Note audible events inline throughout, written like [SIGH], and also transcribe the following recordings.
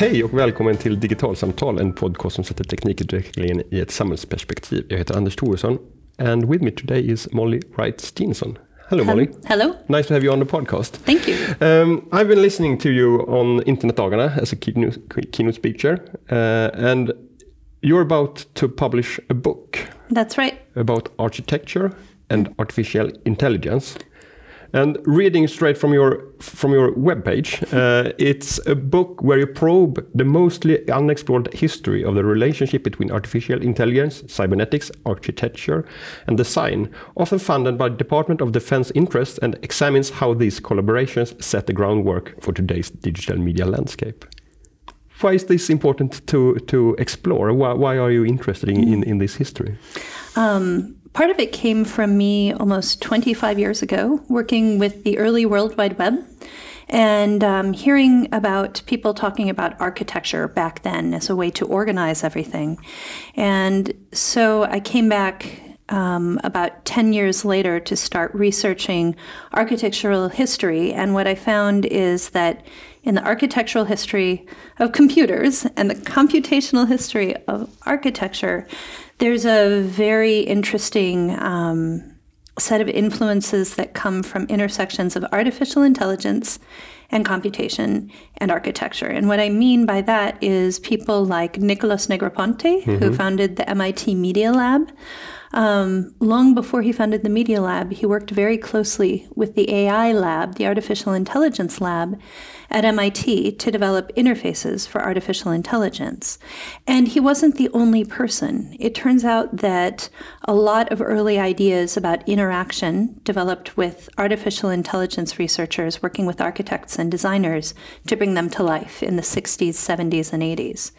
Hej och välkommen till Digitalsamtal, en podcast som sätter teknikutvecklingen i ett samhällsperspektiv. Jag heter Anders Thoresson and with me today is Molly Wright Stinson. Hello, Molly. Hello. Nice to have you on the podcast. Thank you. Um, I've been listening to you on Internetdagarna as a keynote, keynote speaker, uh, and you're about to publish a book. That's right. About architecture and artificial intelligence. And reading straight from your from your webpage, uh, it's a book where you probe the mostly unexplored history of the relationship between artificial intelligence, cybernetics, architecture, and design, often funded by Department of Defense interests, and examines how these collaborations set the groundwork for today's digital media landscape. Why is this important to to explore? Why, why are you interested in, in, in this history? Um, part of it came from me almost 25 years ago, working with the early World Wide Web and um, hearing about people talking about architecture back then as a way to organize everything. And so I came back um, about 10 years later to start researching architectural history. And what I found is that in the architectural history of computers and the computational history of architecture, there's a very interesting um, set of influences that come from intersections of artificial intelligence and computation and architecture. And what I mean by that is people like Nicholas Negroponte, mm-hmm. who founded the MIT Media Lab. Um, long before he founded the Media Lab, he worked very closely with the AI lab, the Artificial Intelligence Lab, at MIT to develop interfaces for artificial intelligence. And he wasn't the only person. It turns out that a lot of early ideas about interaction developed with artificial intelligence researchers working with architects and designers to bring them to life in the 60s, 70s, and 80s.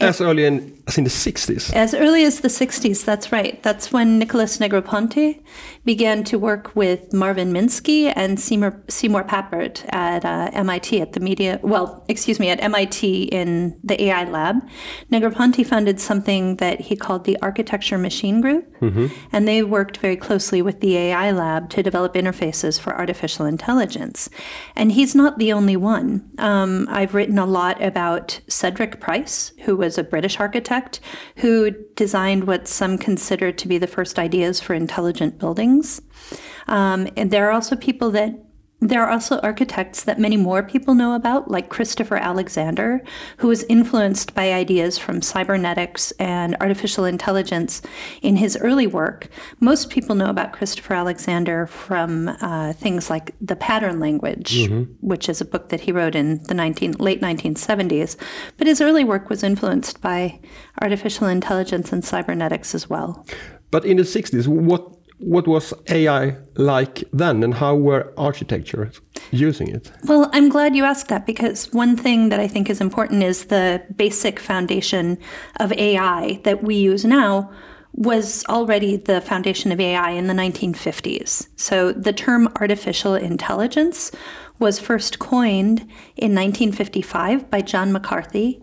As early in, as in the 60s? As early as the 60s, that's right. That's when Nicholas Negroponte began to work with Marvin Minsky and Seymour, Seymour Papert at uh, MIT at the media, well, excuse me, at MIT in the AI lab. Negroponte founded something that he called the Architecture Machine Group, mm-hmm. and they worked very closely with the AI lab to develop interfaces for artificial intelligence. And he's not the only one. Um, I've written a lot about Cedric Price, who was a British architect who designed what some consider to be the first ideas for intelligent buildings. Um, and there are also people that there are also architects that many more people know about, like Christopher Alexander, who was influenced by ideas from cybernetics and artificial intelligence in his early work. Most people know about Christopher Alexander from uh, things like The Pattern Language, mm-hmm. which is a book that he wrote in the 19, late 1970s. But his early work was influenced by artificial intelligence and cybernetics as well. But in the 60s, what what was AI like then, and how were architectures using it? Well, I'm glad you asked that because one thing that I think is important is the basic foundation of AI that we use now was already the foundation of AI in the 1950s. So the term artificial intelligence was first coined in 1955 by John McCarthy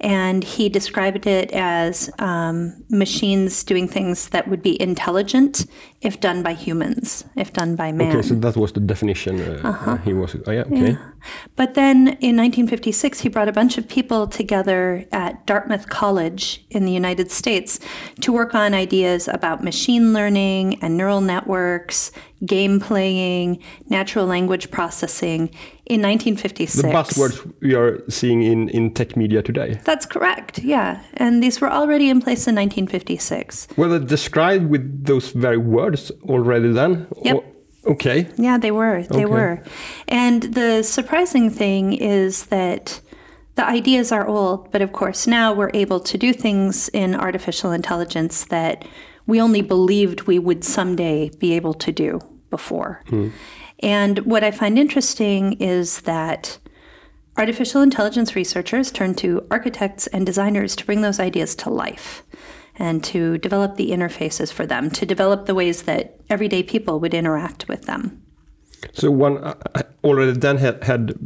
and he described it as um, machines doing things that would be intelligent if done by humans, if done by man. Okay, so that was the definition uh, uh-huh. he was. Oh, yeah, okay. Yeah. But then in 1956, he brought a bunch of people together at Dartmouth College in the United States to work on ideas about machine learning and neural networks, game playing, natural language processing in 1956. The buzzwords we are seeing in, in tech media today. That's correct, yeah. And these were already in place in 1956. Were they described with those very words already then? Yep. Or Okay. Yeah, they were. They okay. were. And the surprising thing is that the ideas are old, but of course now we're able to do things in artificial intelligence that we only believed we would someday be able to do before. Hmm. And what I find interesting is that artificial intelligence researchers turn to architects and designers to bring those ideas to life and to develop the interfaces for them, to develop the ways that everyday people would interact with them. So one uh, uh, already then had, had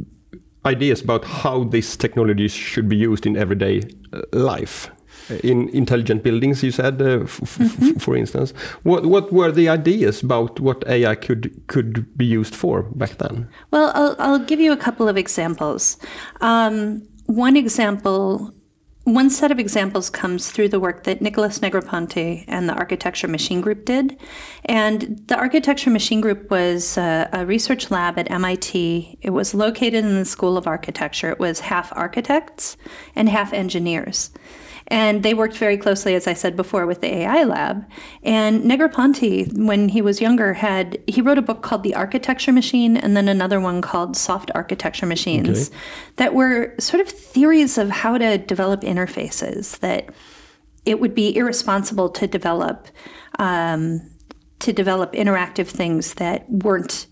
ideas about how these technologies should be used in everyday uh, life in intelligent buildings you said uh, mm-hmm. for instance what what were the ideas about what ai could could be used for back then well i'll, I'll give you a couple of examples um, one example one set of examples comes through the work that Nicholas Negroponte and the Architecture Machine Group did. And the Architecture Machine Group was a, a, research lab at MIT. It was located in the School of Architecture. It was half architects and half engineers. And they worked very closely, as I said before, with the AI lab. And Negroponte, when he was younger, had he wrote a book called The Architecture Machine and then another one called Soft Architecture Machines okay. that were sort of theories of how to develop interfaces that it would be irresponsible to develop um, to develop interactive things that weren't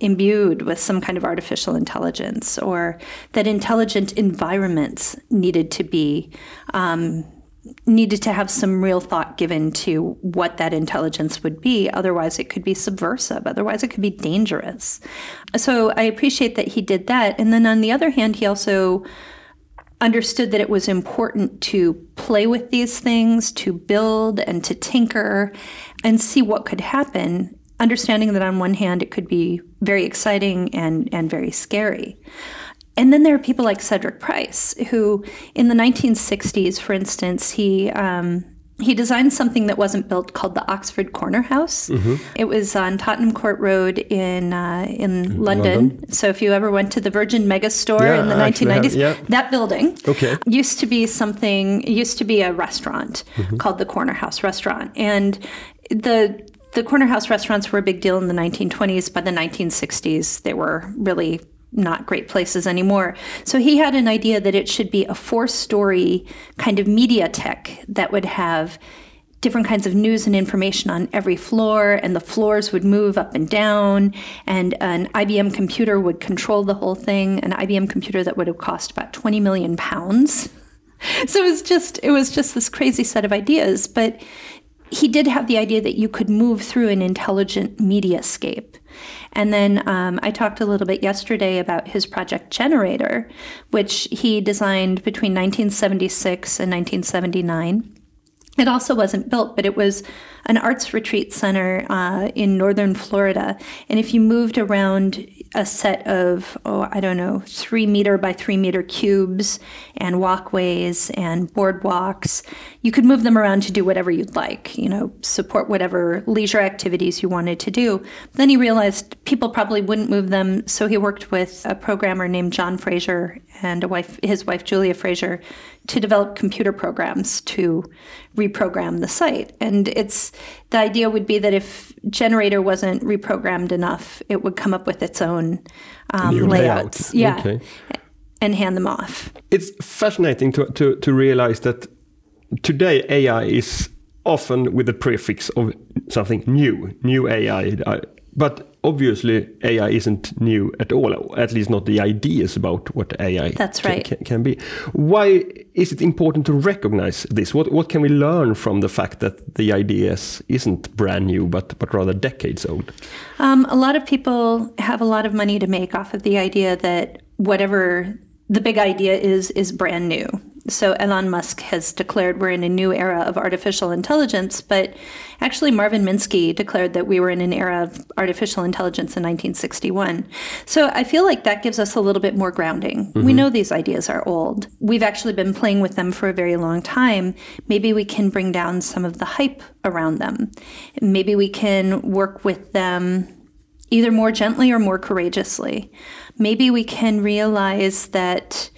imbued with some kind of artificial intelligence, or that intelligent environments needed to be um, needed to have some real thought given to what that intelligence would be. Otherwise, it could be subversive. Otherwise, it could be dangerous. So I appreciate that he did that. And then on the other hand, he also understood that it was important to play with these things, to build and to tinker and see what could happen understanding that on one hand it could be very exciting and, and very scary. And then there are people like Cedric Price, who in the 1960s, for instance, he um, he designed something that wasn't built called the Oxford Corner House. Mm-hmm. It was on Tottenham Court Road in uh, in London. London. So if you ever went to the Virgin Mega Store yeah, in the 1990s, have, yeah. that building okay. used to be something. Used to be a restaurant mm-hmm. called the Corner House Restaurant, and the the corner house restaurants were a big deal in the 1920s. By the 1960s, they were really not great places anymore. So he had an idea that it should be a four story kind of media tech that would have different kinds of news and information on every floor, and the floors would move up and down, and an IBM computer would control the whole thing, an IBM computer that would have cost about 20 million pounds. [LAUGHS] So it was just it was just this crazy set of ideas, but he did have the idea that you could move through an intelligent mediascape. And then um, I talked a little bit yesterday about his project Generator, which he designed between 1976 and 1979. It also wasn't built, but it was an arts retreat center uh, in northern Florida. And if you moved around a set of, oh, I don't know, three meter by three meter cubes and walkways and boardwalks. You could move them around to do whatever you'd like, you know, support whatever leisure activities you wanted to do. Then he realized people probably wouldn't move them, so he worked with a programmer named John Frazer and a wife, his wife Julia Frazer, to develop computer programs to reprogram the site. And it's the idea would be that if generator wasn't reprogrammed enough, it would come up with its own um, layouts. Layout. Yeah. Okay. And hand them off. It's fascinating to, to, to realize that today AI is often with the prefix of something new, new AI. But obviously, AI isn't new at all, at least not the ideas about what AI That's right. can, can, be. Why is it important to recognize this? What, what can we learn from the fact that the ideas isn't brand new, but, but rather decades old? Um, a lot of people have a lot of money to make off of the idea that whatever the big idea is, is brand new so Elon Musk has declared we're in a new era of artificial intelligence, but actually Marvin Minsky declared that we were in an era of artificial intelligence in 1961. So I feel like that gives us a little bit more grounding. Mm-hmm. We know these ideas are old. We've actually been playing with them for a very long time. Maybe we can bring down some of the hype around them. Maybe we can work with them either more gently or more courageously. Maybe we can realize that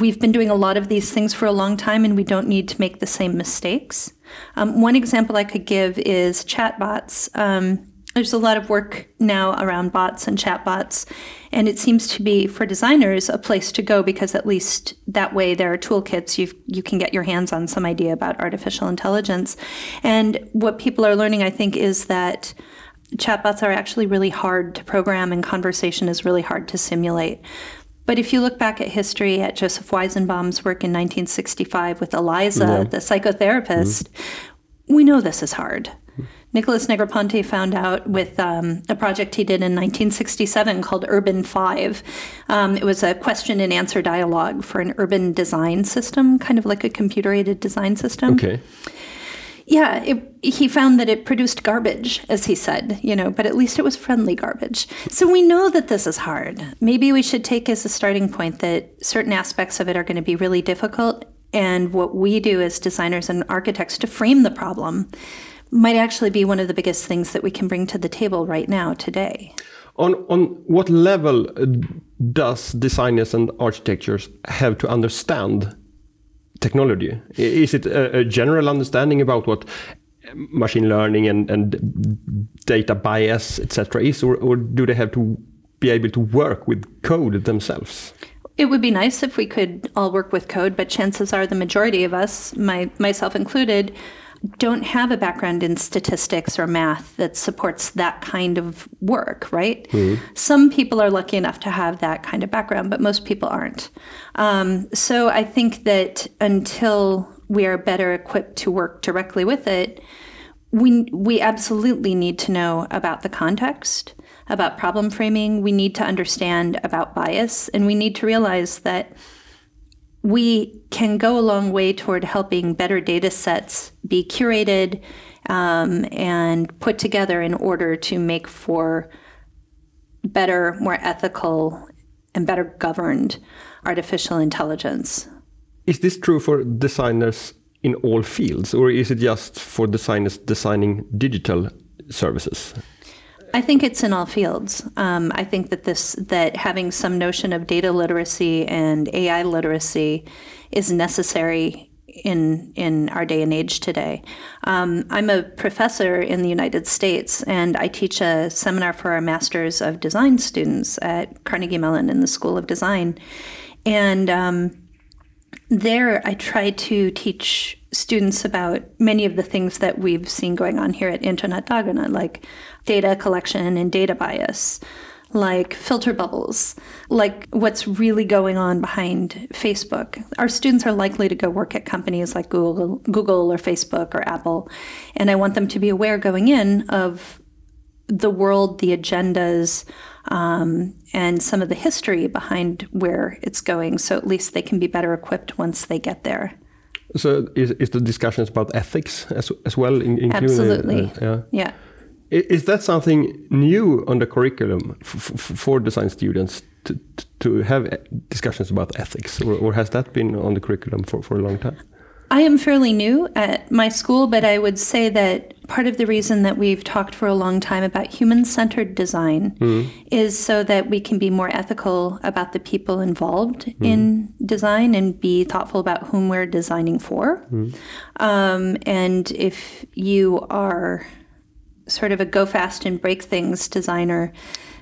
we've been doing a lot of these things for a long time and we don't need to make the same mistakes. Um, one example I could give is chatbots. Um, there's a lot of work now around bots and chatbots, and it seems to be for designers a place to go because at least that way there are toolkits you you can get your hands on some idea about artificial intelligence. And what people are learning, I think, is that chatbots are actually really hard to program and conversation is really hard to simulate. But if you look back at history at Joseph Weizenbaum's work in 1965 with Eliza, yeah. the psychotherapist, mm-hmm. we know this is hard. Nicholas Negroponte found out with um, a project he did in 1967 called Urban 5. Um, it was a question and answer dialogue for an urban design system, kind of like a computer aided design system. Okay Yeah, it, he found that it produced garbage, as he said, you know, but at least it was friendly garbage. So we know that this is hard. Maybe we should take as a starting point that certain aspects of it are going to be really difficult. And what we do as designers and architects to frame the problem might actually be one of the biggest things that we can bring to the table right now, today. On, on what level uh, does designers and architectures have to understand technology? Is it a, a general understanding about what machine learning and, and data bias, etc., is, or, or do they have to be able to work with code themselves? It would be nice if we could all work with code, but chances are the majority of us, my, myself included, don't have a background in statistics or math that supports that kind of work, right? Mm-hmm. Some people are lucky enough to have that kind of background, but most people aren't. Um, so I think that until we are better equipped to work directly with it, we we absolutely need to know about the context, about problem framing. We need to understand about bias, and we need to realize that we can go a long way toward helping better data sets be curated um, and put together in order to make for better, more ethical, and better governed artificial intelligence. Is this true for designers in all fields, or is it just for designers designing digital services? I think it's in all fields. Um, I think that this that having some notion of data literacy and AI literacy is necessary in in our day and age today. Um, I'm a professor in the United States, and I teach a seminar for our Masters of Design students at Carnegie Mellon in the School of Design, and um, there I try to teach students about many of the things that we've seen going on here at Internetdagarna, like data collection and data bias, like filter bubbles, like what's really going on behind Facebook. Our students are likely to go work at companies like Google, Google or Facebook or Apple, and I want them to be aware going in of the world, the agendas, um, and some of the history behind where it's going, so at least they can be better equipped once they get there. So, is, is the discussions about ethics as, as well? In, Absolutely. Uh, yeah. Yeah. Is that something new on the curriculum for design students to, to have discussions about ethics, or, or has that been on the curriculum for, for a long time? I am fairly new at my school, but I would say that part of the reason that we've talked for a long time about human centered design mm. is so that we can be more ethical about the people involved mm. in design and be thoughtful about whom we're designing for. Mm. Um, and if you are sort of a go fast and break things designer,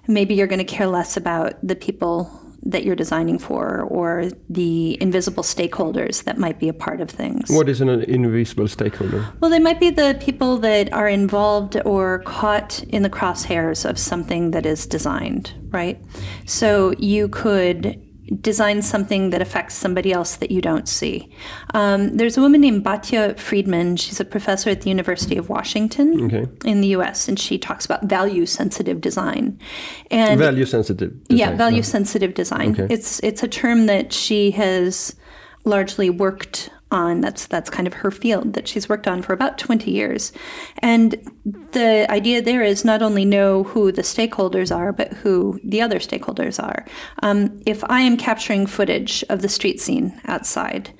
maybe you're going to care less about the people that you're designing for or the invisible stakeholders that might be a part of things. What is an invisible stakeholder? Well, they might be the people that are involved or caught in the crosshairs of something that is designed, right? So you could design something that affects somebody else that you don't see. Um, there's a woman named Batya Friedman. She's a professor at the University of Washington okay. in the U.S., and she talks about value sensitive design. And value sensitive. Yeah, value sensitive design. Okay. It's it's a term that she has largely worked on. That's that's kind of her field that she's worked on for about 20 years. And the idea there is not only know who the stakeholders are, but who the other stakeholders are. Um, if I am capturing footage of the street scene outside,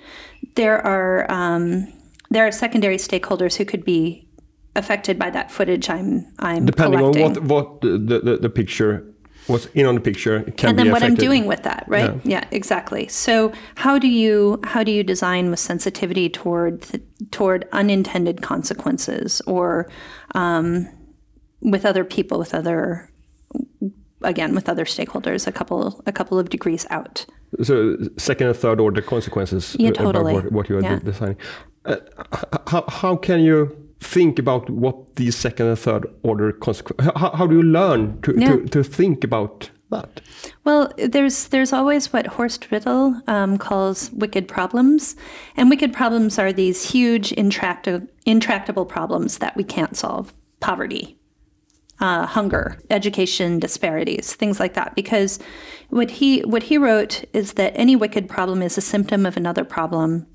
there are um, there are secondary stakeholders who could be affected by that footage I'm I'm depending collecting. on what what the, the, the picture what's in on the picture can and then what i'm doing with that right yeah. yeah. exactly so how do you how do you design with sensitivity toward toward unintended consequences or um, with other people with other again with other stakeholders a couple a couple of degrees out so second and third order consequences yeah, totally. about what, what you are yeah. designing uh, how, how can you think about what these second and third order consequences how, how, do you learn to, yeah. to, to, think about that well there's there's always what horst rittel um, calls wicked problems and wicked problems are these huge intractable, intractable problems that we can't solve poverty uh, hunger, education disparities, things like that. Because what he what he wrote is that any wicked problem is a symptom of another problem,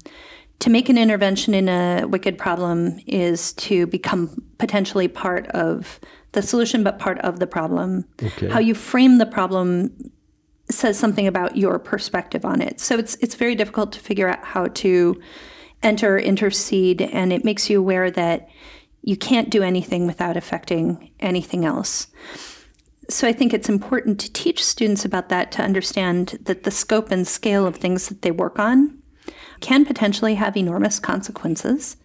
to make an intervention in a wicked problem is to become potentially part of the solution, but part of the problem. Okay. How you frame the problem says something about your perspective on it. So it's it's very difficult to figure out how to enter, intercede, and it makes you aware that you can't do anything without affecting anything else. So I think it's important to teach students about that to understand that the scope and scale of things that they work on can potentially have enormous consequences,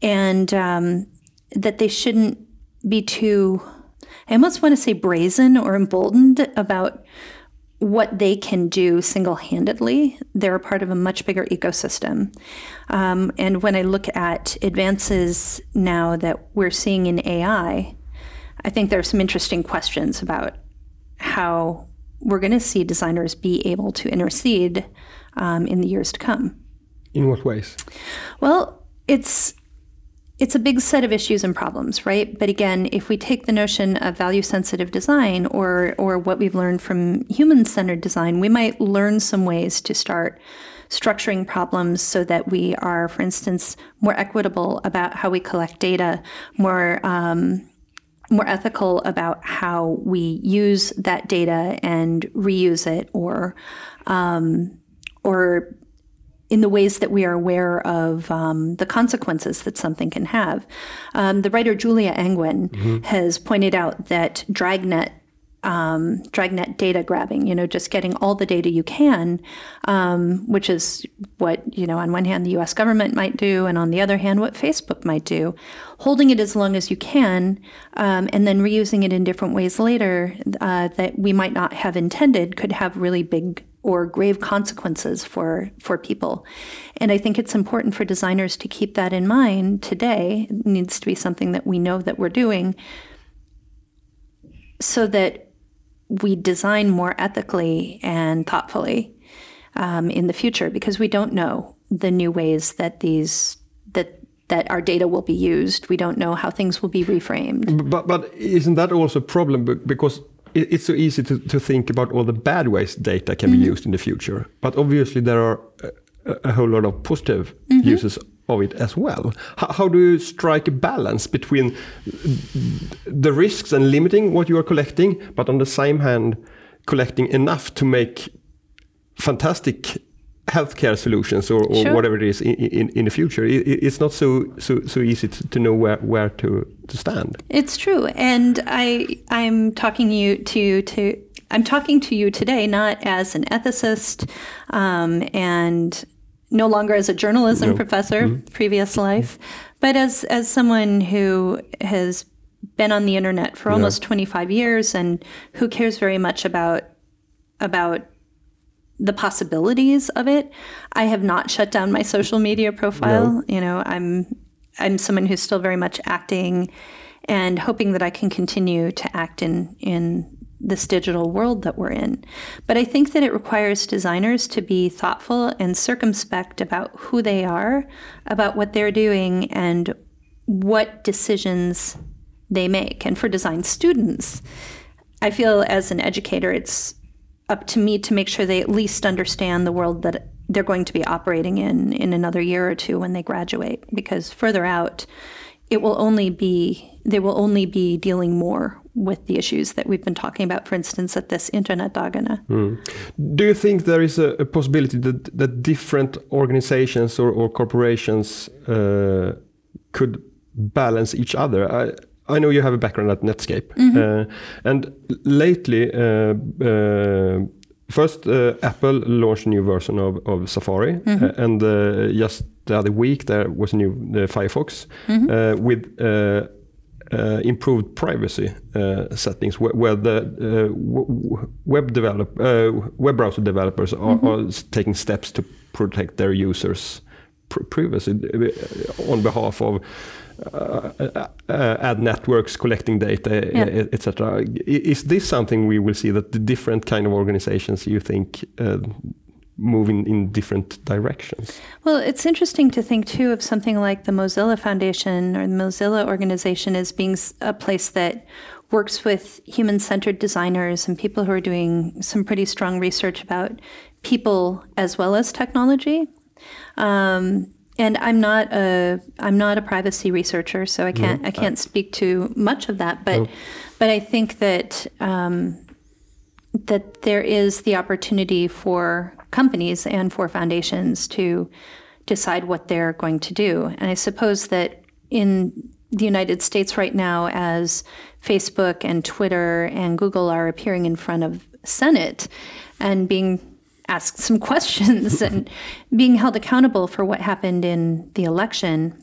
and um, that they shouldn't be too. I almost want to say brazen or emboldened about what they can do single handedly. They're a part of a much bigger ecosystem. Um, and when I look at advances now that we're seeing in AI, I think there are some interesting questions about how we're going to see designers be able to intercede um, in the years to come. In what ways? Well, it's it's a big set of issues and problems, right? But again, if we take the notion of value sensitive design or or what we've learned from human centered design, we might learn some ways to start structuring problems so that we are, for instance, more equitable about how we collect data, more um, more ethical about how we use that data and reuse it, or um, or in the ways that we are aware of um, the consequences that something can have. Um, the writer Julia Angwin mm-hmm. has pointed out that Dragnet. Um, Dragnet data grabbing, you know, just getting all the data you can, um, which is what, you know, on one hand, the US government might do, and on the other hand, what Facebook might do. Holding it as long as you can, um, and then reusing it in different ways later uh, that we might not have intended could have really big or grave consequences for for people. And I think it's important for designers to keep that in mind today. It needs to be something that we know that we're doing so that we design more ethically and thoughtfully um, in the future because we don't know the new ways that these that that our data will be used. We don't know how things will be reframed. But but isn't that also a problem because it's so easy to, to think about all the bad ways data can mm -hmm. be mm-hmm. used in the future. But obviously, there are a, a whole lot of positive mm -hmm. uses of it as well. How, how, do you strike a balance between the risks and limiting what you are collecting, but on the same hand, collecting enough to make fantastic healthcare solutions or, or sure. whatever it is in, in, in the future. It, it's not so so, so easy to, to know where, where to, to stand. It's true, and I I'm talking you to to I'm talking to you today not as an ethicist um, and no longer as a journalism no. professor, mm-hmm. previous life, but as as someone who has been on the internet for almost yeah. 25 years and who cares very much about about the possibilities of it. I have not shut down my social media profile. No. You know, I'm I'm someone who's still very much acting and hoping that I can continue to act in in this digital world that we're in. But I think that it requires designers to be thoughtful and circumspect about who they are, about what they're doing and what decisions they make. And for design students, I feel as an educator it's up to me to make sure they at least understand the world that they're going to be operating in in another year or two when they graduate. Because further out it will only be they will only be dealing more with the issues that we've been talking about for instance at this Internetdagarna mm. do you think there is a, a possibility that, that different organizations or, or corporations uh, could balance each other? I, I know you have a background at Netscape, mm -hmm. uh, and lately, uh, uh, first uh, Apple launched a new version of, of Safari, mm -hmm. and uh, just the other week there was a new Firefox mm -hmm. with. improved privacy settings, where, where the web develop web browser developers are, mm-hmm. are taking steps to protect their users' privacy on behalf of uh, uh, uh, ad networks collecting data, yeah. etc. Is this something we will see that the different kind of organizations you think uh, move in, in different directions? Well, it's interesting to think too of something like the Mozilla Foundation or the Mozilla organization as being a place that works with human centered designers and people who are doing some pretty strong research about people as well as technology. Um, and I'm not a I'm not a privacy researcher, so I can't I can't speak to much of that. But but I think that um, that there is the opportunity for companies and for foundations to decide what they're going to do. And I suppose that in the United States right now, as Facebook and Twitter and Google are appearing in front of Senate and being asked some questions and [LAUGHS] being held accountable for what happened in the election,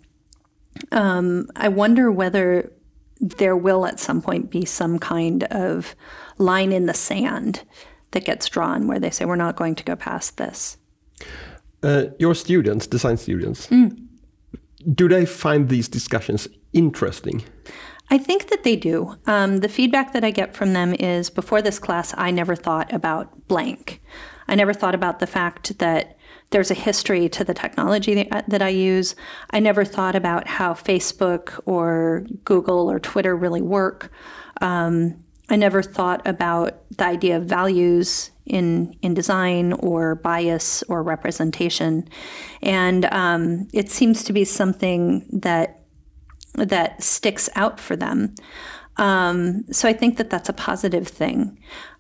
um, I wonder whether there will at some point be some kind of line in the sand that gets drawn where they say we're not going to go past this. Uh, your students, design students, do they find these discussions interesting? I think that they do. Um, the feedback that I get from them is before this class, I never thought about blank. I never thought about the fact that there's a history to the technology that, I use. I never thought about how Facebook or Google or Twitter really work. Um, I never thought about the idea of values in in design or bias or representation, and um, it seems to be something that that sticks out for them. Um, so I think that that's a positive thing.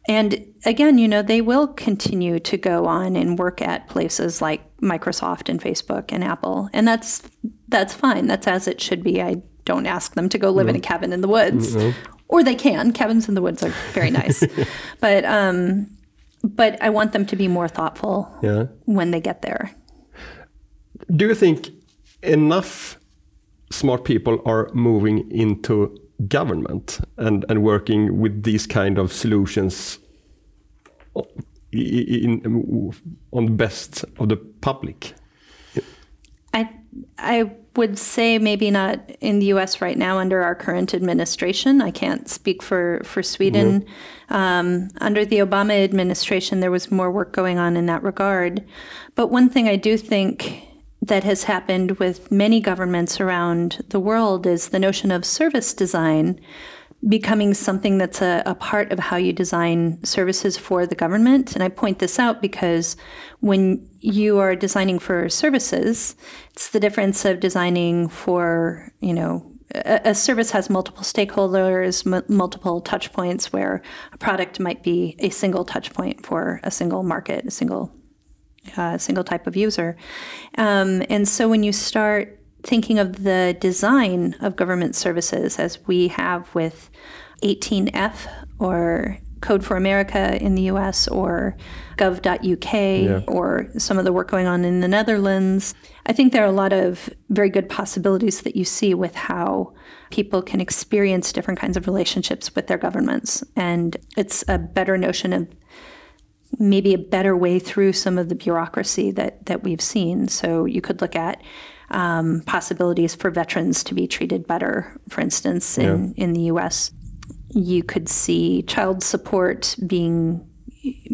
And again, you know, they will continue to go on and work at places like Microsoft and Facebook and Apple, and that's that's fine. That's as it should be. I don't ask them to go live in a cabin in the woods, or they can. Cabins in the woods are very nice, [LAUGHS] but um, but I want them to be more thoughtful Yeah. when they get there. Do you think enough smart people are moving into government and, and working with these kind of solutions o- i- in, on the best of the public? I I would say maybe not in the U.S. right now under our current administration. I can't speak for for Sweden. Um, under the Obama administration, there was more work going on in that regard. But one thing I do think that has happened with many governments around the world is the notion of service design becoming something that's a, a part of how you design services for the government. And I point this out because when you are designing for services, it's the difference of designing for, you know, a, service has multiple stakeholders, m- multiple touch points, where a product might be a single touch point for a single market, a single uh, single type of user. Um, and so when you start thinking of the design of government services as we have with 18F or Code for America in the US or gov.uk or some of the work going on in the Netherlands, I think there are a lot of very good possibilities that you see with how people can experience different kinds of relationships with their governments. And it's a better notion of maybe a better way through some of the bureaucracy that that we've seen. So you could look at um, possibilities for veterans to be treated better, for instance, in, in the U.S. You could see child support being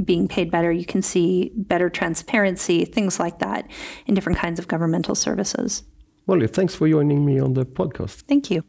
being paid better. You can see better transparency, things like that, in different kinds of governmental services. Molly, thanks for joining me on the podcast. Thank you.